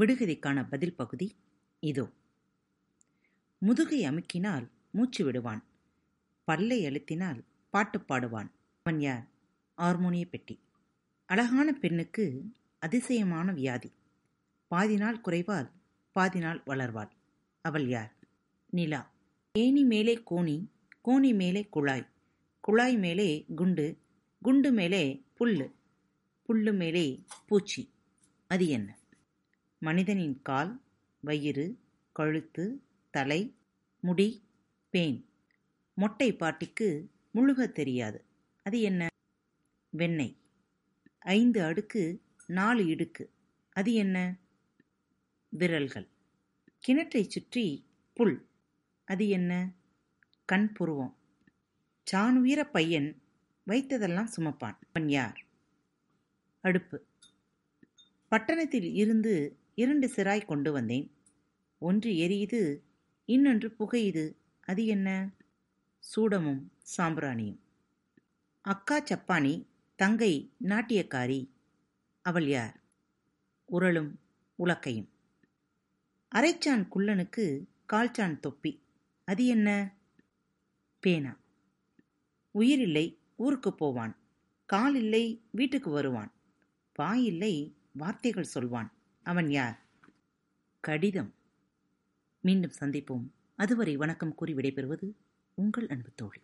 விடுகதைக்கான பதில் பகுதி இதோ. முதுகை அமுக்கினால் மூச்சு விடுவான். பல்லை அழுத்தினால் பாட்டு பாடுவான். அவன் யார்? ஹார்மோனிய பெட்டி. அழகான பெண்ணுக்கு அதிசயமான வியாதி. பாதி நாள் குறைவால் பாதி நாள் வளர்வாள். அவள் யார்? நிலா. ஏணி மேலே கோணி கோணி மேலே குழாய். குழாய் மேலே குண்டு குண்டு மேலே புல்லு. புல்லு மேலே பூச்சி. அது என்ன? மனிதனின் கால் வயிறு கழுத்து தலை முடி பேன். மொட்டை பாட்டிக்கு முழுகத் தெரியாது. அது என்ன? வெண்ணெய். ஐந்து அடுக்கு நாலு இடுக்கு. அது என்ன? விரல்கள். கிணற்றைச் சுற்றி புல். அது என்ன? கண் புருவம். சாணுயர பையன் வைத்ததெல்லாம் சுமப்பான். அவன் யார்? அடுப்பு. பட்டணத்தில் இருந்து இரண்டு சிராய் கொண்டு வந்தேன். ஒன்று எரியுது இன்னொன்று புகையுது. அது என்ன? சூடமும் சாம்பிராணியும். அக்கா சப்பானி தங்கை நாட்டியக்காரி. அவள் யார்? உரளும் உலக்கையும். அரைச்சான் குள்ளனுக்கு கால்ச்சான் தொப்பி. அது என்ன? பேனா. உயிரில்லை ஊருக்கு போவான். கால் இல்லை வீட்டுக்கு வருவான். வாயில்லை வார்த்தைகள் சொல்வான். அவன் யார்? கடிதம். மீண்டும் சந்திப்போம். அதுவரை வணக்கம் கூறி விடைபெறுவது உங்கள் அன்பு தோழி.